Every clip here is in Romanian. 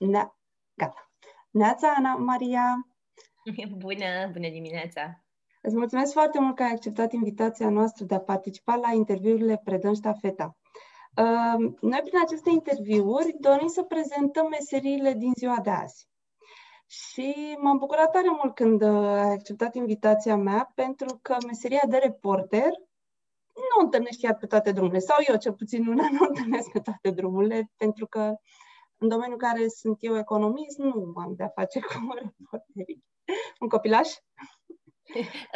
Ne- Gata. Neața, Ana Maria! Bună, bună dimineața! Îți mulțumesc foarte mult că ai acceptat invitația noastră de a participa la interviurile Predăm Ștafeta. Uh, noi, prin aceste interviuri, dorim să prezentăm meseriile din ziua de azi. Și m-am bucurat tare mult când uh, ai acceptat invitația mea, pentru că meseria de reporter nu întâlnești chiar pe toate drumurile, sau eu cel puțin una nu întâlnesc pe toate drumurile, pentru că în domeniul care sunt eu economist, nu am de-a face cu reporterii. Un copilaș?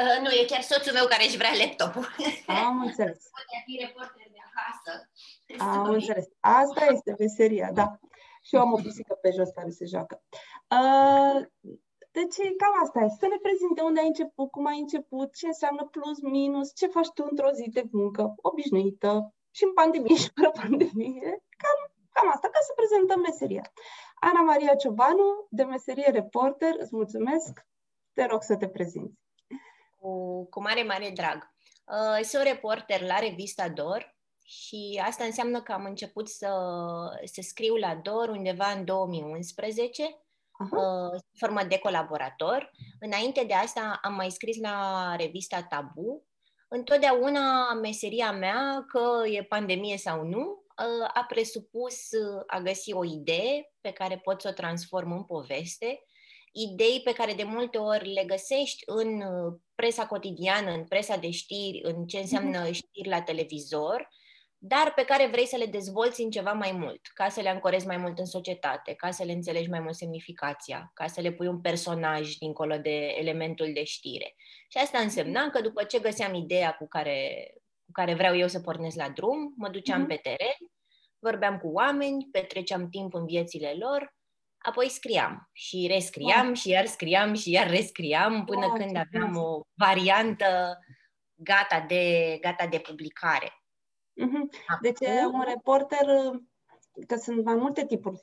Uh, nu, e chiar soțul meu care își vrea laptopul. Am înțeles. Poate fi reporter de acasă. Am înțeles. Asta este meseria, da. Și eu am o pisică pe jos care se joacă. Uh, deci cam asta e. Să ne prezinte unde ai început, cum ai început, ce înseamnă plus, minus, ce faci tu într-o zi de muncă obișnuită și în pandemie și fără pandemie. Cam, cam asta, ca să prezentăm meseria. Ana Maria Ciobanu, de meserie reporter, îți mulțumesc. Te rog să te prezinți. Cu, cu mare, mare drag. Uh, sunt reporter la revista DOR și asta înseamnă că am început să, să scriu la DOR undeva în 2011 uh, formă de colaborator. Înainte de asta am mai scris la revista Tabu. Întotdeauna meseria mea, că e pandemie sau nu, uh, a presupus a găsi o idee pe care pot să o transform în poveste, idei pe care de multe ori le găsești în uh, presa cotidiană, în presa de știri, în ce înseamnă mhm. știri la televizor, dar pe care vrei să le dezvolți în ceva mai mult, ca să le ancorezi mai mult în societate, ca să le înțelegi mai mult semnificația, ca să le pui un personaj dincolo de elementul de știre. Și asta însemna că după ce găseam ideea cu care, cu care vreau eu să pornesc la drum, mă duceam mm-hmm. pe teren, vorbeam cu oameni, petreceam timp în viețile lor, apoi scriam și rescriam wow. și iar scriam și iar rescriam până wow, când aveam o variantă gata de, gata de publicare. Mm-hmm. Deci e un reporter, că sunt mai multe tipuri,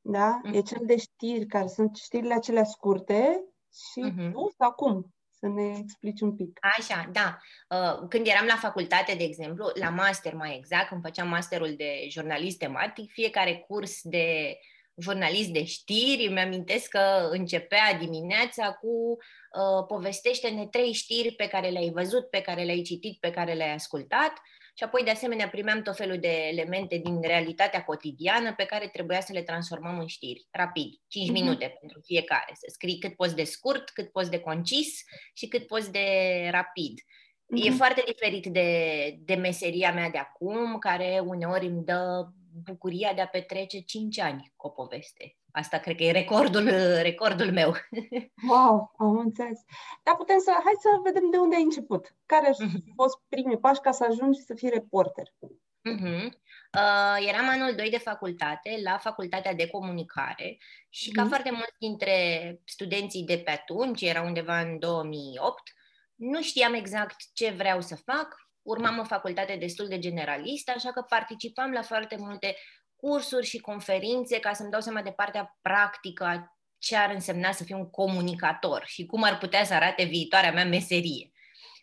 da? Mm-hmm. E cel de știri, care sunt știrile acelea scurte și mm-hmm. tu sau cum? Să ne explici un pic. Așa, da. Uh, când eram la facultate, de exemplu, la master mai exact, când făceam masterul de jurnalist tematic, fiecare curs de jurnalist de știri, îmi amintesc că începea dimineața cu uh, povestește-ne trei știri pe care le-ai văzut, pe care le-ai citit, pe care le-ai ascultat și apoi, de asemenea, primeam tot felul de elemente din realitatea cotidiană pe care trebuia să le transformăm în știri, rapid, 5 mm-hmm. minute pentru fiecare, să scrii cât poți de scurt, cât poți de concis și cât poți de rapid. Mm-hmm. E foarte diferit de, de meseria mea de acum, care uneori îmi dă bucuria de a petrece 5 ani cu o poveste. Asta cred că e recordul, recordul meu. Wow, am înțeles. Dar putem să, hai să vedem de unde ai început. Care au uh-huh. fost primii pași ca să ajungi să fii reporter? Uh-huh. Uh, eram anul 2 de facultate, la facultatea de comunicare și uh-huh. ca mhm. foarte mulți dintre studenții de pe atunci, era undeva în 2008, nu știam exact ce vreau să fac, urmam o facultate destul de generalistă, așa că participam la foarte multe cursuri și conferințe ca să-mi dau seama de partea practică ce ar însemna să fiu un comunicator și cum ar putea să arate viitoarea mea meserie.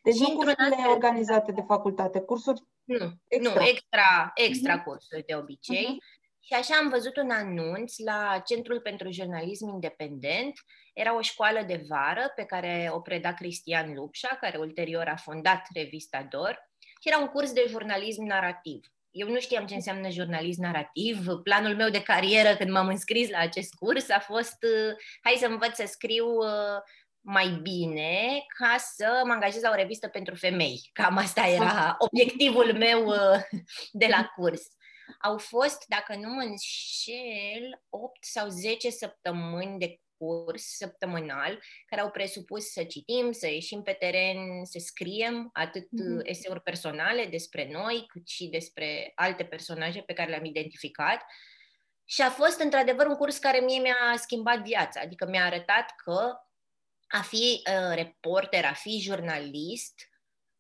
Deci și nu cursurile astfel... organizate de facultate, cursuri Nu, extra. nu extra, extra uh-huh. cursuri de obicei. Uh-huh. Și așa am văzut un anunț la Centrul pentru Jurnalism Independent. Era o școală de vară pe care o preda Cristian Lupșa, care ulterior a fondat revista DOR. Și era un curs de jurnalism narrativ eu nu știam ce înseamnă jurnalist narrativ. Planul meu de carieră când m-am înscris la acest curs a fost uh, hai să învăț să scriu uh, mai bine ca să mă angajez la o revistă pentru femei. Cam asta era obiectivul meu uh, de la curs. Au fost, dacă nu mă înșel, 8 sau 10 săptămâni de curs săptămânal care au presupus să citim, să ieșim pe teren, să scriem atât mm-hmm. eseuri personale despre noi, cât și despre alte personaje pe care le-am identificat. Și a fost într-adevăr un curs care mie mi-a schimbat viața, adică mi-a arătat că a fi uh, reporter, a fi jurnalist,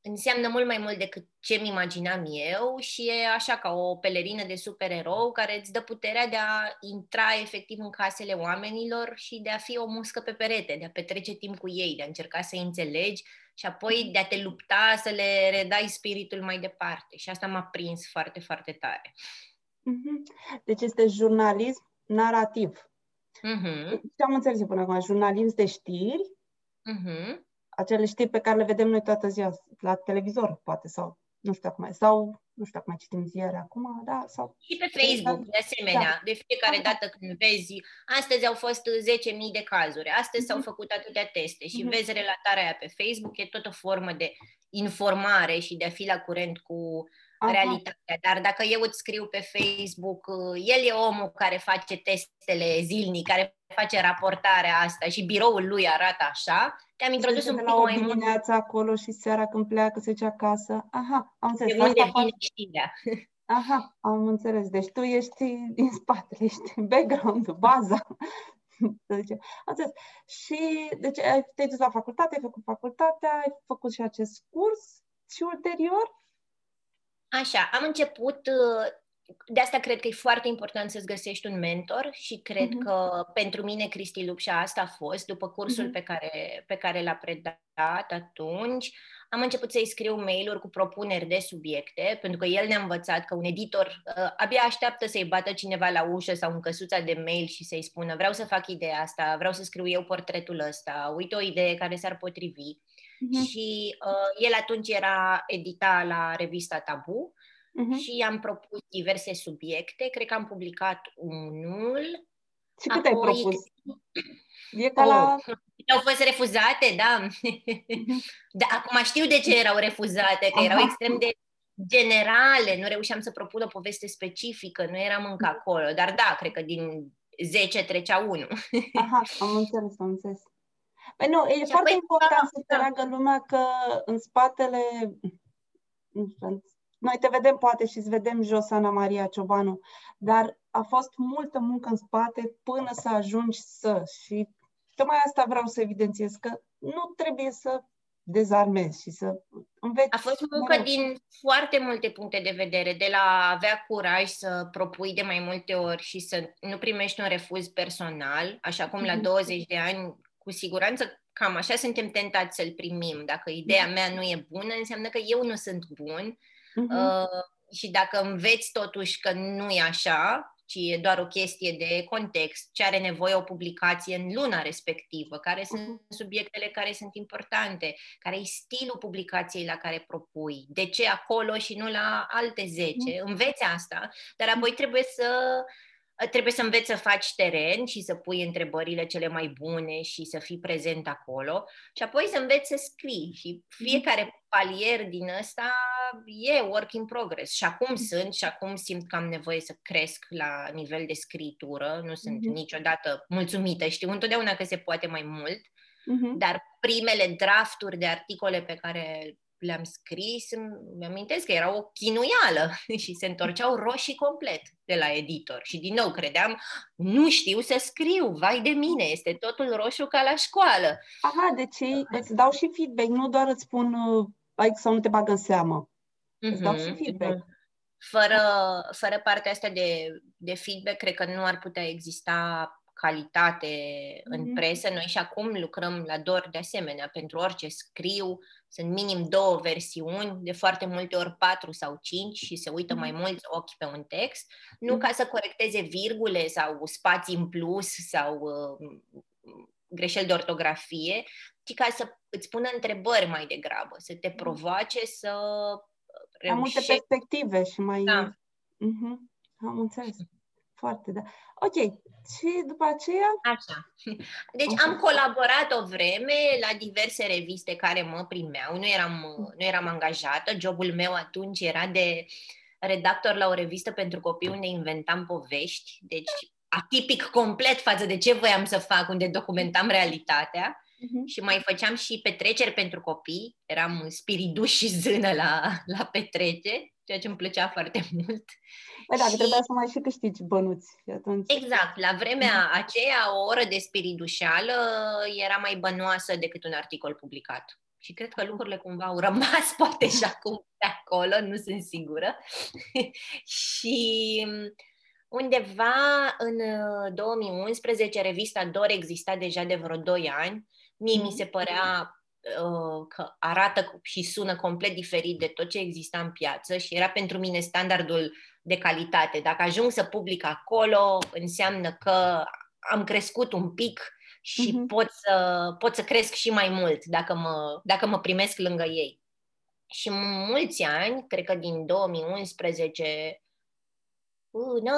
înseamnă mult mai mult decât ce mi imaginam eu și e așa ca o pelerină de supererou care îți dă puterea de a intra efectiv în casele oamenilor și de a fi o muscă pe perete, de a petrece timp cu ei, de a încerca să-i înțelegi și apoi de a te lupta să le redai spiritul mai departe. Și asta m-a prins foarte, foarte tare. Mm-hmm. Deci este jurnalism narrativ. Uh-huh. Ce am înțeles eu până acum? Jurnalism de știri, Uh-huh. Acele știri pe care le vedem noi toată ziua la televizor, poate, sau nu știu acum, sau nu știu acum citim ziare acum, da, sau... Și pe Facebook, de asemenea, de fiecare Da. dată când vezi, astăzi au fost 10.000 de cazuri, astăzi s-au Mhm. făcut atâtea teste și Mhm. vezi relatarea aia pe Facebook, e tot o formă de informare și de a fi la curent cu Aha. realitatea. Dar dacă eu îți scriu pe Facebook, uh, el e omul care face testele zilnic, care face raportarea asta și biroul lui arată așa, te-am introdus Se un de pic la o mai mult dimineață acolo și seara când pleacă se duce acasă. Aha, am de înțeles. unde Asta vine faci- știrea. Aha, am înțeles. Deci tu ești din spatele, ești background baza. Să zicem. Am înțeles. Și deci ai, te-ai dus la facultate, ai făcut facultatea, ai făcut și acest curs și ulterior? Așa, am început, uh, de asta cred că e foarte important să-ți găsești un mentor și cred Mhm. că pentru mine Cristi Lupșa asta a fost, după cursul Mhm. pe care, pe care l-a predat atunci, am început să-i scriu mail-uri cu propuneri de subiecte, pentru că el ne-a învățat că un editor uh, abia așteaptă să-i bată cineva la ușă sau în căsuța de mail și să-i spună vreau să fac ideea asta, vreau să scriu eu portretul ăsta, uite o idee care s-ar potrivi. Mhm, Și uh, el atunci era edita la revista Tabu mhm. și am propus diverse subiecte. Cred că am publicat unul. Și cât ai apoi- propus? E ca la... Oh, au fost refuzate, da. Mhm. da. Acum știu de ce erau refuzate, că erau Aha. extrem de generale, nu reușeam să propun o poveste specifică, nu eram încă acolo, dar da, cred că din 10 trecea unul. Aha, am înțeles, am înțeles. Păi nu, e Și foarte apoi- important să da. înțeleagă lumea că în spatele... nu știu, Noi te vedem poate și îți vedem jos Ana Maria Ciobanu, dar a fost multă muncă în spate până să ajungi să... Și tocmai asta vreau să evidențiez, că nu trebuie să dezarmezi și să înveți... A fost muncă mereu. din foarte multe puncte de vedere, de la a avea curaj să propui de mai multe ori și să nu primești un refuz personal, așa cum la Mhm. 20 de ani, cu siguranță cam așa suntem tentați să-l primim. Dacă ideea mea nu e bună, înseamnă că eu nu sunt bun Mhm. uh, și dacă înveți totuși că nu e așa, ci e doar o chestie de context, ce are nevoie o publicație în luna respectivă, care sunt Mhm. subiectele care sunt importante, care e stilul publicației la care propui, de ce acolo și nu la alte 10. Înveți asta, dar apoi trebuie să trebuie să înveți să faci teren și să pui întrebările cele mai bune și să fii prezent acolo și apoi să înveți să scrii și fiecare palier din ăsta e work in progress și acum sunt și acum simt că am nevoie să cresc la nivel de scritură, nu sunt Mhm. niciodată mulțumită, știu întotdeauna că se poate mai mult, Mhm. dar primele drafturi de articole pe care le-am scris, îmi amintesc că era o chinuială și se întorceau roșii complet de la editor. Și din nou credeam, nu știu să scriu, vai de mine, este totul roșu ca la școală. Aha, deci ei îți dau și feedback, nu doar îți spun uh, like, sau nu te bag în seamă. Îți dau și Mhm, feedback. mhm. Fără, fără partea asta de, de feedback, cred că nu ar putea exista calitate în Mhm. presă. Noi și acum lucrăm la DOR de asemenea. Pentru orice scriu, sunt minim două versiuni, de foarte multe ori patru sau cinci și se uită mai Mhm. mulți ochi pe un text, nu Mhm. ca să corecteze virgule sau spații în plus sau uh, greșeli de ortografie, ci ca să îți pună întrebări mai degrabă, să te provoace să Mai multe reușești perspective și mai... Da. Mhm. Am înțeles. Foarte, da. Ok. Și după aceea? Așa. Deci Ok. am colaborat o vreme la diverse reviste care mă primeau. Nu eram, nu eram angajată. Jobul meu atunci era de redactor la o revistă pentru copii unde inventam povești. Deci atipic complet față de ce voiam să fac, unde documentam realitatea. Mhm. Și mai făceam și petreceri pentru copii. Eram spiriduș și zână la, la petreceri, ceea ce îmi plăcea foarte mult. Păi dacă Și- trebuia să mai și câștigi bănuți. Și atunci... Exact, la vremea aceea o oră de spiridușeală era mai bănoasă decât un articol publicat. Și cred că lucrurile cumva au rămas poate și acum de acolo, nu sunt sigură. și undeva în uh, 2011 revista Dor exista deja de vreo 2 ani. Mie mi se părea uh, că arată și sună complet diferit de tot ce exista în piață și era pentru mine standardul de calitate. Dacă ajung să public acolo, înseamnă că am crescut un pic și uh-huh. pot, să, pot să cresc și mai mult dacă mă, dacă mă primesc lângă ei. Și mulți ani, cred că din 2011 până,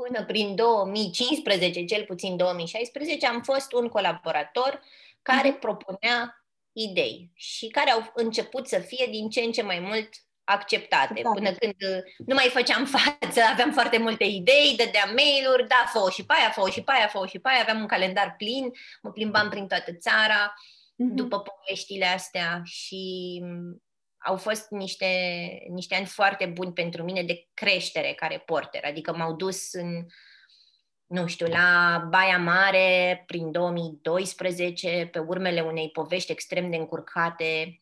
până prin 2015, cel puțin 2016, am fost un colaborator care uh-huh. propunea idei și care au început să fie din ce în ce mai mult acceptate. Da. Până când uh, nu mai făceam față, aveam foarte multe idei, dădeam mail-uri, da, fă și pe aia, fă și pe aia, fă și pe aia, aveam un calendar plin, mă plimbam prin toată țara uh-huh. după poveștile astea și mm, au fost niște, niște ani foarte buni pentru mine de creștere ca reporter, adică m-au dus în, nu știu, la Baia Mare prin 2012, pe urmele unei povești extrem de încurcate,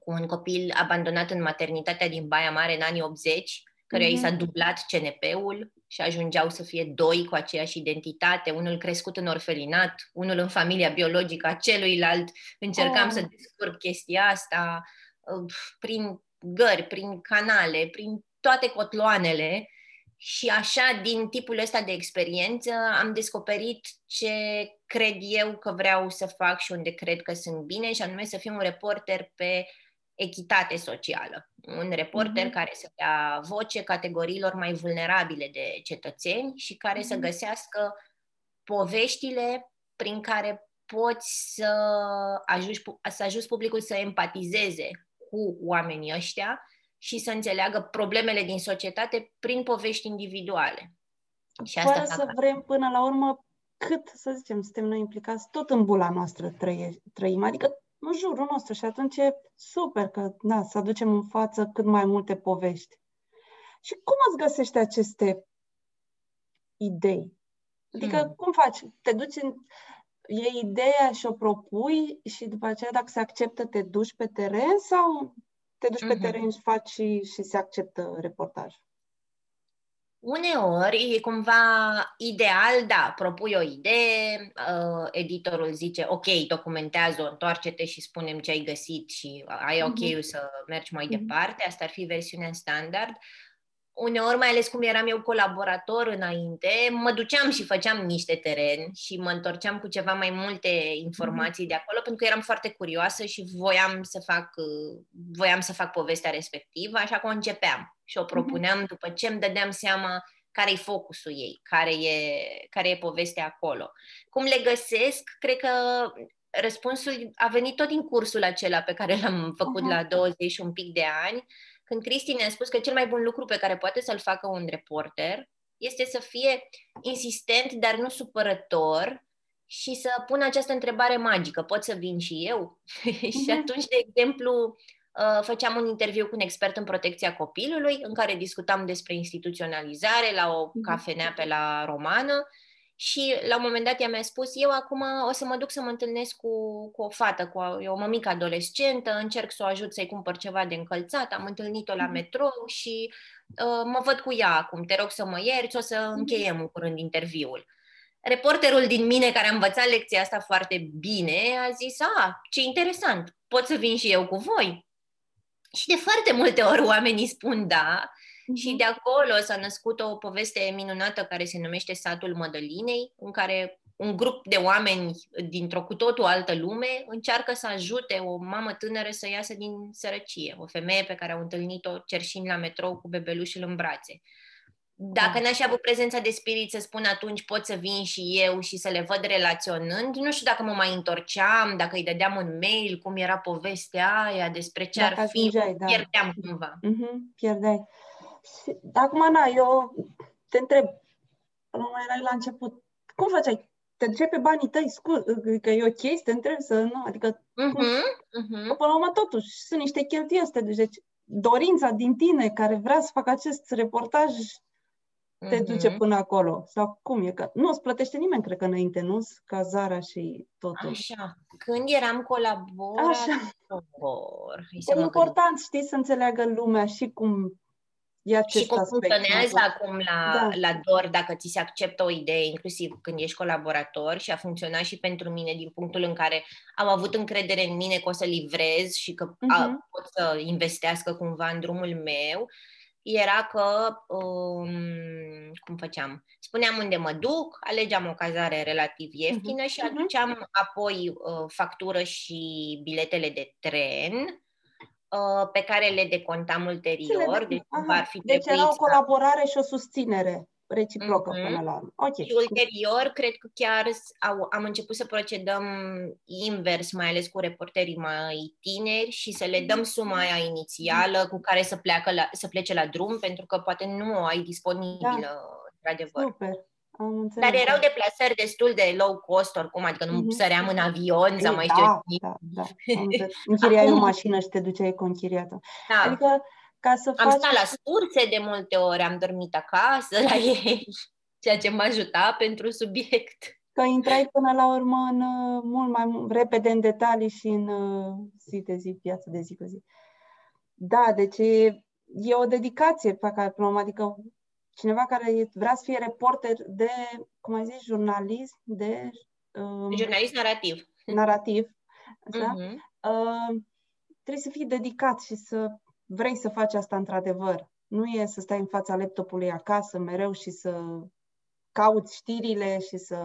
cu un copil abandonat în maternitatea din Baia Mare în anii 80, căruia mm-hmm. i s-a mhm. dublat CNP-ul și ajungeau să fie doi cu aceeași identitate, unul crescut în orfelinat, unul în familia biologică a celuilalt. Încercam oh. să descurc chestia asta uh, prin gări, prin canale, prin toate cotloanele și așa, din tipul ăsta de experiență, am descoperit ce cred eu că vreau să fac și unde cred că sunt bine, și anume să fiu un reporter pe echitate socială. Un reporter mm-hmm. care să dea voce categoriilor mai vulnerabile de cetățeni și care mm-hmm. să găsească poveștile prin care poți să ajuți, să ajuți publicul să empatizeze cu oamenii ăștia și să înțeleagă problemele din societate prin povești individuale. Și asta Fără să vrem până la urmă cât, să zicem, suntem noi implicați, tot în bula noastră trăim. Adică în jurul nostru și atunci e super că da, să aducem în față cât mai multe povești. Și cum îți găsești aceste idei? Adică hmm. cum faci? Te duci în... E ideea și o propui și după aceea dacă se acceptă te duci pe teren sau te duci mm-hmm. pe teren și faci și, și se acceptă reportajul? Uneori e cumva ideal, da, propui o idee, uh, editorul zice, ok, documentează-o, întoarce-te și spunem ce ai găsit și ai ok mm-hmm. să mergi mai mm-hmm. departe, asta ar fi versiunea standard uneori, mai ales cum eram eu colaborator înainte, mă duceam și făceam niște teren și mă întorceam cu ceva mai multe informații mm-hmm. de acolo, pentru că eram foarte curioasă și voiam să fac, voiam să fac povestea respectivă, așa că o începeam și o mhm. propuneam mm-hmm. după ce îmi dădeam seama care e focusul ei, care e, care e povestea acolo. Cum le găsesc? Cred că răspunsul a venit tot din cursul acela pe care l-am făcut uh-huh. la 20 și un pic de ani, când Cristi ne-a spus că cel mai bun lucru pe care poate să-l facă un reporter este să fie insistent, dar nu supărător și să pună această întrebare magică, pot să vin și eu? Mm-hmm. și mhm. atunci, de exemplu, uh, făceam un interviu cu un expert în protecția copilului, în care discutam despre instituționalizare la o mhm. cafenea pe la Romană și la un moment dat ea mi-a spus, eu acum o să mă duc să mă întâlnesc cu, cu o fată, cu o, o mămică adolescentă, încerc să o ajut să-i cumpăr ceva de încălțat, am întâlnit-o la mhm. metrou și uh, mă văd cu ea acum, te rog să mă ierți, o să mhm. încheiem în curând interviul. Reporterul din mine, care a învățat lecția asta foarte bine, a zis, a, ce interesant, pot să vin și eu cu voi? Și de foarte multe ori oamenii spun da, și mhm. de acolo s-a născut o poveste minunată care se numește Satul Mădălinei, în care un grup de oameni dintr-o cu totul altă lume încearcă să ajute o mamă tânără să iasă din sărăcie, o femeie pe care au întâlnit-o cerșind la metrou cu bebelușul în brațe. Dacă da. n-aș avut prezența de spirit să spun atunci pot să vin și eu și să le văd relaționând, nu știu dacă mă mai întorceam, dacă îi dădeam un mail, cum era povestea aia, despre ce dacă ar fi, da. pierdeam cumva. Mm-hmm, pierdeai. Și acum, na, eu te întreb, până mai erai la început, cum făceai? Te duceai pe banii tăi, scuz, că e ok să te întreb să, nu, adică, uh-huh, uh-huh. Că, până la urmă, totuși, sunt niște cheltuieli să te duci. Deci, dorința din tine care vrea să facă acest reportaj te uh-huh. duce până acolo. Sau cum e? Că nu îți plătește nimeni, cred că, înainte, nu? Cazarea și totul. Așa. Când eram colaborator... Așa. E important, știi, să înțeleagă lumea și cum E și cum funcționează acum la, da. la DOR dacă ți se acceptă o idee, inclusiv când ești colaborator și a funcționat și pentru mine din punctul în care am avut încredere în mine că o să livrez și că uh-huh. a, pot să investească cumva în drumul meu. era că, um, cum făceam? Spuneam unde mă duc, alegeam o cazare relativ ieftină uh-huh. și mhm. aduceam apoi uh, factură și biletele de tren uh, pe care le decontam ulterior. Deci, ar fi deci era o colaborare și o susținere reciprocă mm-hmm. până la urmă. Okay. Și ulterior, cred că chiar au, am început să procedăm invers, mai ales cu reporterii mai tineri și să le dăm suma aia inițială cu care să, pleacă la, să plece la drum, pentru că poate nu o ai disponibilă, da. într-adevăr. Super. Am Dar erau deplasări destul de low cost oricum, adică nu mm-hmm. săream în avion sau mai da, știu. Da, da, da. Închiriai o mașină și te duceai cu închiriată. Da. Adică ca să am faci... stat la surse de multe ori, am dormit acasă la ei, ceea ce m-a ajutat pentru subiect. Că intrai până la urmă în, uh, mult mai repede în detalii și în uh, zi de zi, viața de zi cu zi. Da, deci e, e o dedicație pe care, adică cineva care vrea să fie reporter de, cum ai zis, jurnalism, de... Uh, jurnalist narrativ. Narrativ, da? Uh-huh. Uh, trebuie să fii dedicat și să vrei să faci asta într-adevăr. Nu e să stai în fața laptopului acasă mereu și să cauți știrile și să...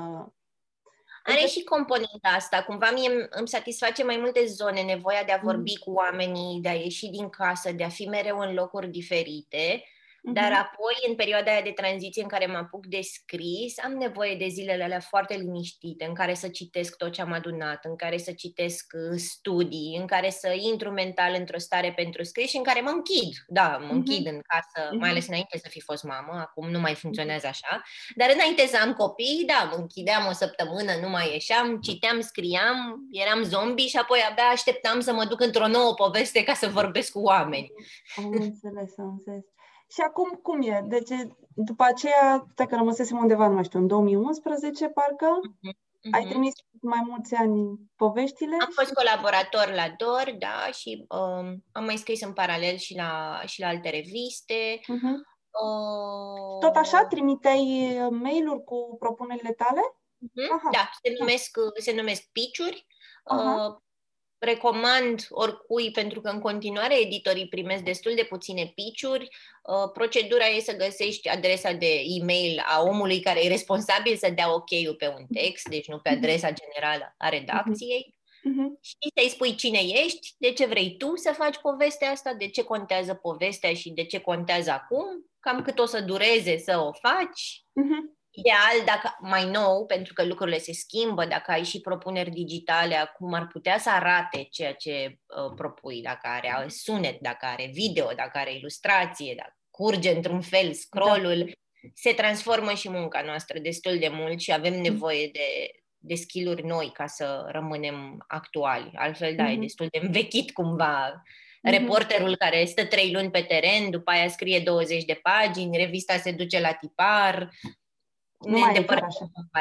Are și componenta asta. Cumva mie îmi satisface mai multe zone nevoia de a vorbi mm. cu oamenii, de a ieși din casă, de a fi mereu în locuri diferite Uh-huh. Dar apoi, în perioada aia de tranziție în care mă apuc de scris, am nevoie de zilele alea foarte liniștite, în care să citesc tot ce am adunat, în care să citesc uh, studii, în care să intru mental într-o stare pentru scris și în care mă închid. Da, mă uh-huh. închid în casă, uh-huh. mai ales înainte să fi fost mamă, acum nu mai funcționează așa, dar înainte să am copii, da, mă închideam o săptămână, nu mai ieșeam, citeam, scriam, eram zombie și apoi abia așteptam să mă duc într-o nouă poveste ca să vorbesc cu oameni. Am înțeles, am înțeles. Și acum cum e? Deci după aceea, dacă rămăsesem undeva, nu mai știu, în 2011 parcă, uh-huh. ai trimis mai mulți ani poveștile? Am fost colaborator la DOR, da, și um, am mai scris în paralel și la, și la alte reviste. Uh-huh. Uh... Tot așa trimiteai mail-uri cu propunerile tale? Uh-huh. Aha. Da, se numesc, se numesc pitch-uri. Uh-huh. Uh, recomand oricui, pentru că în continuare editorii primesc destul de puține piciuri. Uh, procedura e să găsești adresa de e-mail a omului care e responsabil să dea ok-ul pe un text, deci nu pe mhm. adresa generală a redacției. Uh-huh. Și să-i spui cine ești, de ce vrei tu să faci povestea asta, de ce contează povestea și de ce contează acum, cam cât o să dureze să o faci. Uh-huh. Ideal, dacă mai nou, pentru că lucrurile se schimbă, dacă ai și propuneri digitale, acum ar putea să arate ceea ce uh, propui, dacă are sunet, dacă are video, dacă are ilustrație, dacă curge într-un fel scrollul, da. se transformă și munca noastră destul de mult și avem mm. nevoie de, de skill-uri noi ca să rămânem actuali. Altfel, da, mm-hmm. e destul de învechit cumva mm-hmm. reporterul care stă trei luni pe teren, după aia scrie 20 de pagini, revista se duce la tipar, nu ne îndepărtăm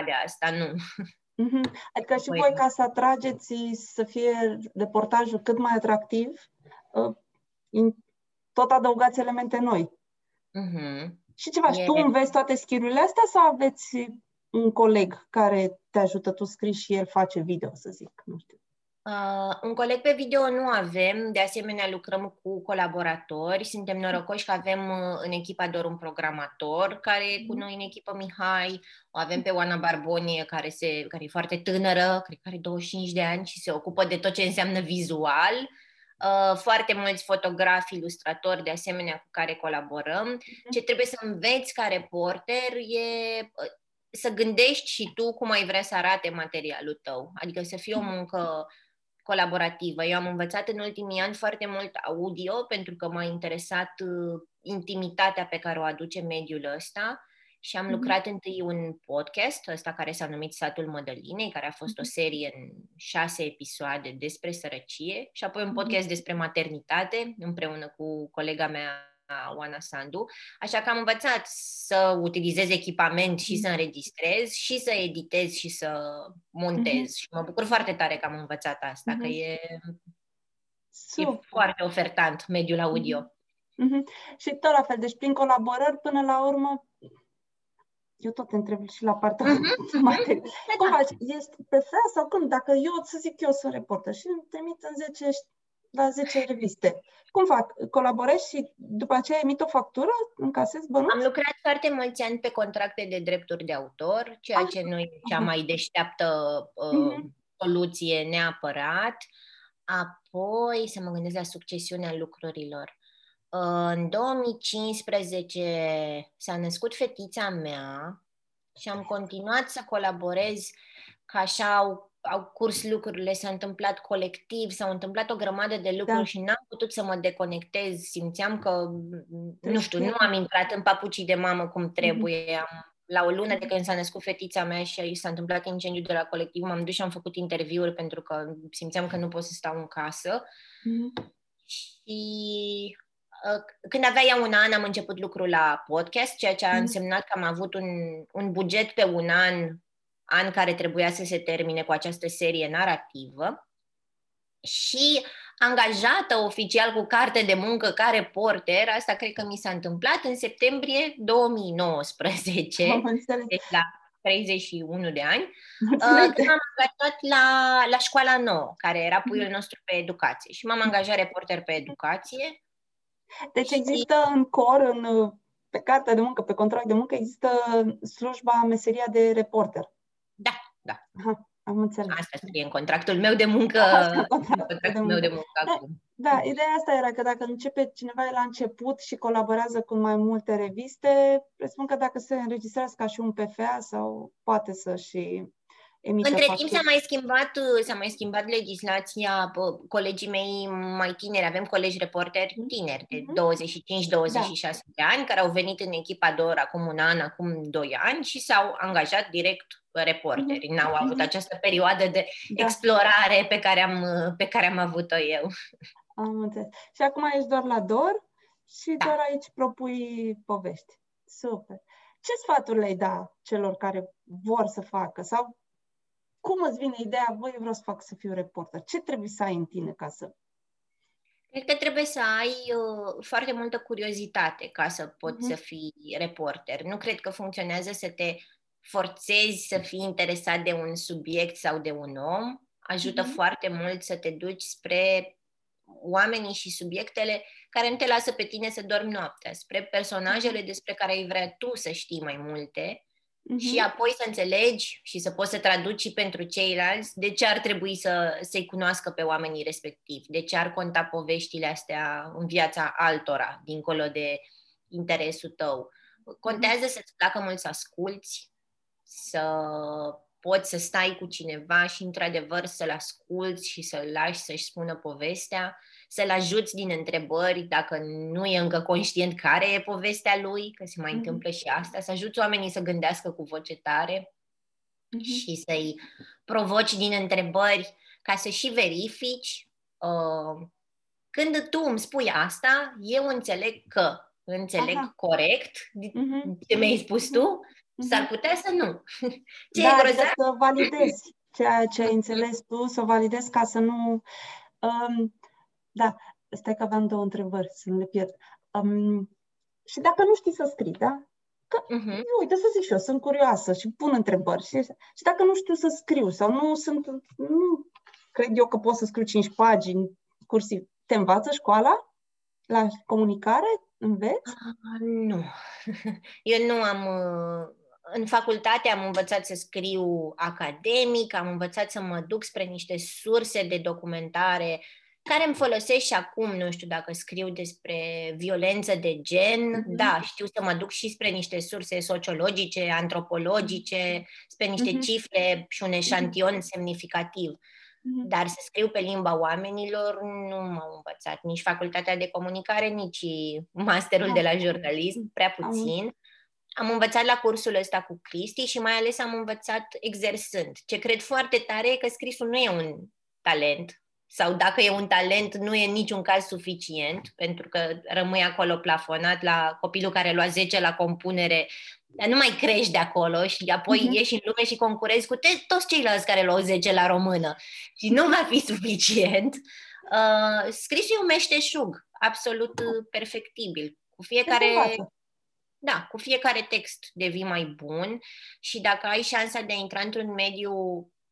de asta, nu. Mm-hmm. Adică și voi, ca să atrageți, să fie reportajul cât mai atractiv, uh, tot adăugați elemente noi. Mm-hmm. Și ce faci? E... Tu înveți toate skill astea sau aveți un coleg care te ajută, tu scrii și el face video, să zic, nu știu. Uh, un coleg pe video nu avem, de asemenea lucrăm cu colaboratori, suntem norocoși că avem uh, în echipa doar un programator care e cu mhm. noi în echipă Mihai, o avem pe Oana Barbonie care, se, care e foarte tânără, cred că are 25 de ani și se ocupă de tot ce înseamnă vizual, uh, foarte mulți fotografi, ilustratori de asemenea cu care colaborăm. Mhm. Ce trebuie să înveți ca reporter e uh, să gândești și tu cum ai vrea să arate materialul tău, adică să fie o mhm. muncă colaborativă. Eu am învățat în ultimii ani foarte mult audio pentru că m-a interesat uh, intimitatea pe care o aduce mediul ăsta și am mm-hmm. lucrat întâi un podcast, ăsta care s-a numit Satul Mădălinei, care a fost o mhm. serie în șase episoade despre sărăcie și apoi un mhm. podcast despre maternitate împreună cu colega mea Oana Sandu, așa că am învățat să utilizez echipament și să înregistrez și să editez și să montez mm-hmm. și mă bucur foarte tare că am învățat asta, mm-hmm. că e, e foarte ofertant mediul audio. Mm-hmm. Și tot la fel, deci prin colaborări până la urmă eu tot întreb și la partea mm-hmm. materie. Cum faci? Ești pe fel sau cum? Dacă eu, să zic eu, sunt reporter și îmi trimit în 10 la 10 reviste. Cum fac? Colaborezi și după aceea emit o factură? Încasez bănuți? Am lucrat foarte mulți ani pe contracte de drepturi de autor, ceea ah. ce nu e cea mai deșteaptă uh, uh-huh. soluție neapărat. Apoi, să mă gândesc la succesiunea lucrurilor. În 2015 s-a născut fetița mea și am continuat să colaborez ca așa au, au curs lucrurile, s-a întâmplat colectiv, s-au întâmplat o grămadă de lucruri da. și n-am putut să mă deconectez. Simțeam că, nu știu, nu am intrat în papucii de mamă cum mhm. trebuie. Mm-hmm. Am, la o lună de când s-a născut fetița mea și s-a întâmplat incendiul de la colectiv, m-am dus și am făcut interviuri pentru că simțeam că nu pot să stau în casă. Mm-hmm. Și Uh, când avea ea un an, am început lucrul la podcast, ceea ce a mm. însemnat că am avut un, un buget pe un an, an care trebuia să se termine cu această serie narrativă. Și angajată oficial cu carte de muncă ca reporter, asta cred că mi s-a întâmplat în septembrie 2019, deci la 31 de ani, uh, când am angajat la, la școala nouă, care era puiul mm. nostru pe educație. Și m-am angajat reporter pe educație deci există în cor, în, pe cartea de muncă, pe contract de muncă, există slujba, meseria de reporter. Da, da. Aha, am înțeles. Asta scrie în contractul meu de muncă. Asta, contractul, contractul de meu de muncă da, acum. Da, ideea asta era că dacă începe cineva la început și colaborează cu mai multe reviste, presupun că dacă se înregistrează ca și un PFA sau poate să și emită Între timp s-a mai schimbat, s-a mai schimbat legislația, colegii mei mai tineri, avem colegi reporteri mhm. tineri de 25-26 mhm. da. de ani care au venit în echipa DOR acum un an, acum doi ani și s-au angajat direct reporteri. Mm-hmm. N-au avut mm-hmm. această perioadă de da. explorare pe care am, pe care am avut-o eu. Am înțeles. Și acum ești doar la DOR și da. doar aici propui povești. Super. Ce sfaturi le-ai da celor care vor să facă sau cum îți vine ideea, voi vreau să fac să fiu reporter? Ce trebuie să ai în tine ca să... Cred că trebuie să ai uh, foarte multă curiozitate ca să poți uh-huh. să fii reporter. Nu cred că funcționează să te forțezi să fii interesat de un subiect sau de un om. Ajută uh-huh. foarte mult să te duci spre oamenii și subiectele care nu te lasă pe tine să dormi noaptea, spre personajele despre care ai vrea tu să știi mai multe uh-huh. și apoi să înțelegi și să poți să traduci și pentru ceilalți de ce ar trebui să, să-i cunoască pe oamenii respectivi, de ce ar conta poveștile astea în viața altora, dincolo de interesul tău. Contează uh-huh. să-ți placă mult să asculți, să poți să stai cu cineva și, într-adevăr, să-l asculți și să-l lași să-și spună povestea să-l ajuți din întrebări dacă nu e încă conștient care e povestea lui, că se mai mm-hmm. întâmplă și asta, să ajuți oamenii să gândească cu voce tare mm-hmm. și să-i provoci din întrebări ca să și verifici. Uh, când tu îmi spui asta, eu înțeleg că înțeleg Aha. corect mm-hmm. ce mi-ai spus tu, mm-hmm. s-ar putea să nu. Ce da, e grozav? să validezi ceea ce ai înțeles tu, să validezi ca să nu... Um, da, stai că aveam două întrebări, să nu le pierd. Um, și dacă nu știi să scrii, da? Că, uh-huh. uite, să zic și eu, sunt curioasă și pun întrebări. Și, și dacă nu știu să scriu sau nu sunt, nu cred eu că pot să scriu cinci pagini cursiv, te învață școala la comunicare? Înveți? Uh, nu. Eu nu am... Uh, în facultate am învățat să scriu academic, am învățat să mă duc spre niște surse de documentare care îmi folosesc și acum, nu știu dacă scriu despre violență de gen, mm-hmm. da, știu să mă duc și spre niște surse sociologice, antropologice, spre niște mm-hmm. cifre și un eșantion mm-hmm. semnificativ. Mm-hmm. Dar să scriu pe limba oamenilor nu m-au învățat nici facultatea de comunicare, nici masterul de la jurnalism, prea puțin. Am învățat la cursul ăsta cu Cristi și mai ales am învățat exersând. Ce cred foarte tare e că scrisul nu e un talent, sau dacă e un talent, nu e niciun caz suficient, pentru că rămâi acolo plafonat la copilul care lua 10 la compunere, dar nu mai crești de acolo și apoi uh-huh. ieși în lume și concurezi cu te- toți ceilalți care luau 10 la română și nu va fi suficient. Uh, scrisul e un meșteșug, absolut perfectibil. Cu fiecare... Da, cu fiecare text devii mai bun și dacă ai șansa de a intra într-un mediu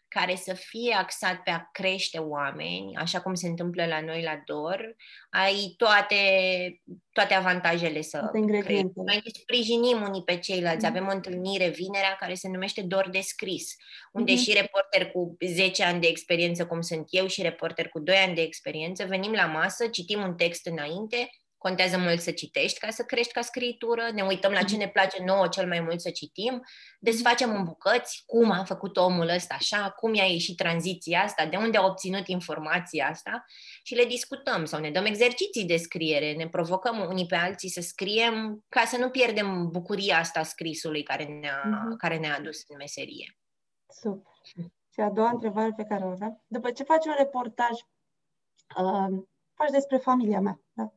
care să fie axat pe a crește oameni, așa cum se întâmplă la noi la DOR, ai toate, toate avantajele să crești. Noi ne sprijinim unii pe ceilalți. Mm. Avem o întâlnire vinerea care se numește DOR de scris, unde mm-hmm. și reporter cu 10 ani de experiență, cum sunt eu, și reporter cu 2 ani de experiență, venim la masă, citim un text înainte, contează mult să citești ca să crești ca scritură, ne uităm la ce mhm. ne place nouă cel mai mult să citim, desfacem în bucăți cum a făcut omul ăsta așa, cum i-a ieșit tranziția asta, de unde a obținut informația asta și le discutăm sau ne dăm exerciții de scriere, ne provocăm unii pe alții să scriem ca să nu pierdem bucuria asta scrisului care ne-a, uh-huh. care ne-a adus în meserie. Super. Și a doua întrebare pe care o aveam. După ce faci un reportaj, uh, faci despre familia mea. Da?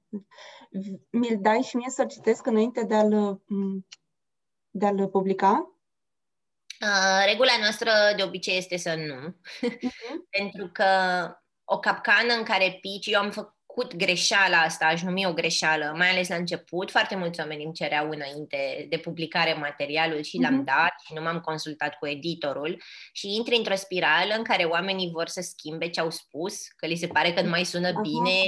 Mi-l dai și mie să-l citesc înainte de a-l, de a-l publica? Uh, regula noastră de obicei este să nu. Uh-huh. Pentru că o capcană în care pici, eu am făcut greșeala asta, aș numi o greșeală, mai ales la început. Foarte mulți oameni îmi cereau înainte de publicare materialul și uh-huh. l-am dat și nu m-am consultat cu editorul și intri într-o spirală în care oamenii vor să schimbe ce au spus, că li se pare că nu mai sună uh-huh. bine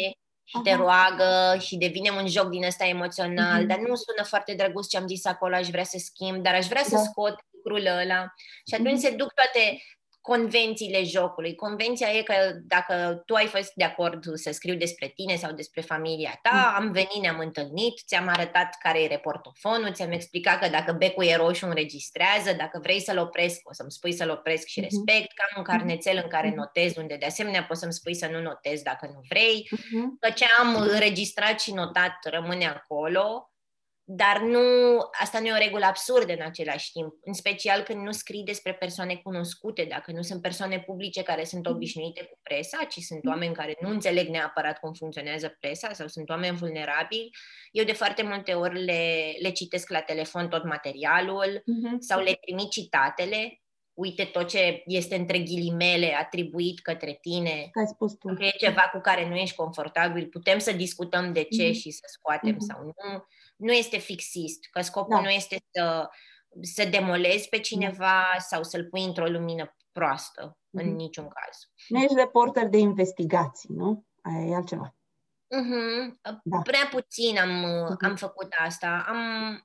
și te roagă și devine un joc din ăsta emoțional, uh-huh. dar nu sună foarte drăguț ce am zis acolo, aș vrea să schimb, dar aș vrea da. să scot lucrul ăla. Și atunci uh-huh. se duc toate convențiile jocului. Convenția e că dacă tu ai fost de acord să scriu despre tine sau despre familia ta, mm. am venit, ne-am întâlnit, ți-am arătat care e reportofonul, ți-am explicat că dacă becul e roșu înregistrează, dacă vrei să-l opresc, o să-mi spui să-l opresc și mm-hmm. respect, că am un carnețel în care mm-hmm. notez, unde de asemenea poți să-mi spui să nu notez dacă nu vrei, uh-huh. că ce am înregistrat și notat rămâne acolo dar nu, asta nu e o regulă absurdă în același timp, în special când nu scrii despre persoane cunoscute, dacă nu sunt persoane publice care sunt mm-hmm. obișnuite cu presa, ci sunt mm-hmm. oameni care nu înțeleg neapărat cum funcționează presa sau sunt oameni vulnerabili. Eu de foarte multe ori le, le citesc la telefon tot materialul uh-huh. sau le trimit citatele uite tot ce este între ghilimele atribuit către tine, ai spus tu. că e ceva cu care nu ești confortabil, putem să discutăm de ce mm-hmm. și să scoatem mm-hmm. sau nu. Nu este fixist, că scopul da. nu este să, să demolezi pe cineva mm-hmm. sau să-l pui într-o lumină proastă, mm-hmm. în niciun caz. Nu ești reporter de investigații, nu? Aia e altceva. Uh-huh. Da. Prea puțin am, uh-huh. am făcut asta. Am,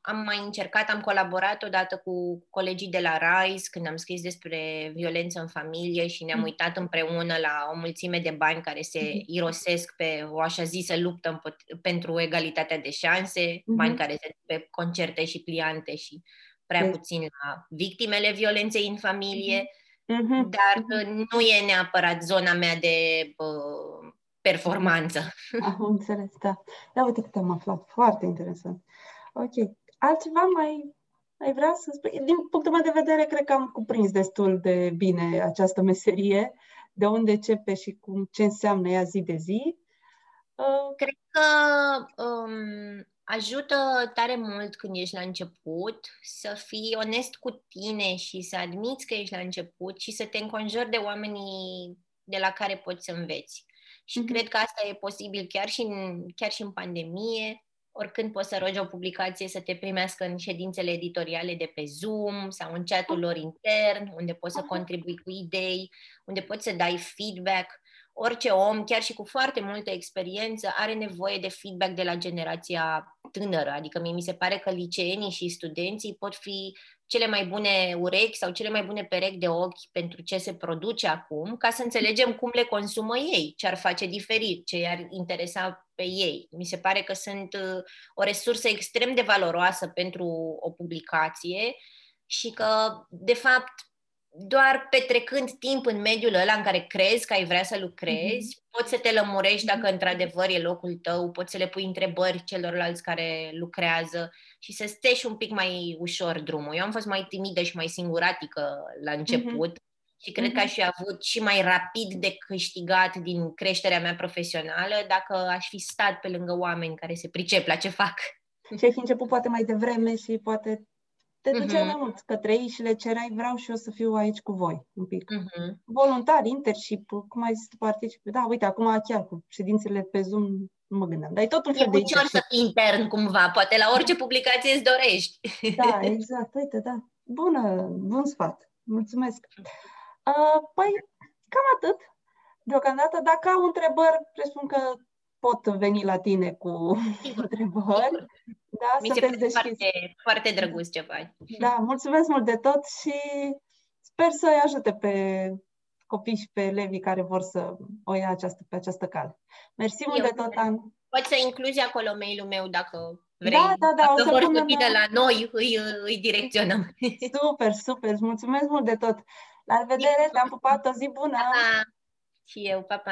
am mai încercat, am colaborat odată cu colegii de la RISE când am scris despre violență în familie și ne-am uh-huh. uitat împreună la o mulțime de bani care se uh-huh. irosesc pe o așa zisă luptă pentru egalitatea de șanse, uh-huh. bani care se pe concerte și pliante și prea uh-huh. puțin la victimele violenței în familie. Uh-huh. Dar uh, nu e neapărat zona mea de uh, performanță. Am înțeles, da. Ia uite cât am aflat. Foarte interesant. Ok. Altceva mai, mai vrea să spui? Din punctul meu de vedere, cred că am cuprins destul de bine această meserie, de unde începe și cum, ce înseamnă ea zi de zi. Uh... Cred că um, ajută tare mult când ești la început să fii onest cu tine și să admiți că ești la început și să te înconjori de oamenii de la care poți să înveți. Și mm-hmm. cred că asta e posibil chiar și, în, chiar și în pandemie, oricând poți să rogi o publicație să te primească în ședințele editoriale de pe Zoom sau în chatul lor intern, unde poți să contribui cu idei, unde poți să dai feedback. Orice om, chiar și cu foarte multă experiență, are nevoie de feedback de la generația tânără. Adică mie mi se pare că liceenii și studenții pot fi cele mai bune urechi sau cele mai bune perechi de ochi pentru ce se produce acum, ca să înțelegem cum le consumă ei, ce ar face diferit, ce i-ar interesa pe ei. Mi se pare că sunt uh, o resursă extrem de valoroasă pentru o publicație și că, de fapt, doar petrecând timp în mediul ăla în care crezi că ai vrea să lucrezi, mm-hmm. poți să te lămurești dacă mhm. într-adevăr e locul tău, poți să le pui întrebări celorlalți care lucrează și să stești un pic mai ușor drumul. Eu am fost mai timidă și mai singuratică la mhm. început mm-hmm. și cred mm-hmm. că aș fi avut și mai rapid de câștigat din creșterea mea profesională dacă aș fi stat pe lângă oameni care se pricep la ce fac. Și ai fi început poate mai devreme și poate te duceai uh-huh. mai mult către ei și le cereai, vreau și eu să fiu aici cu voi, un pic. Uh-huh. Voluntar, internship, cum ai zis, participi. Da, uite, acum chiar cu ședințele pe Zoom nu mă gândeam, dar e tot un fel e de ușor să fii intern cumva, poate la orice publicație îți dorești. Da, exact, uite, da. Bună, bun sfat. Mulțumesc. Uh, păi, cam atât. Deocamdată, dacă au întrebări, presupun că pot veni la tine cu Sigur. întrebări. Da, Mi se pare foarte, foarte drăguț ce faci. Da, mulțumesc mult de tot și sper să-i ajute pe copii și pe elevii care vor să o ia această, pe această cale. Mersi mult de tot, An. Poți să incluzi acolo mail-ul meu dacă vrei. Da, da, da. Dacă vor să vină la noi, îi, îi direcționăm. Super, super. Mulțumesc mult de tot. La revedere, te-am pupat, o zi bună! Pa, pa. Și eu, pa, pa.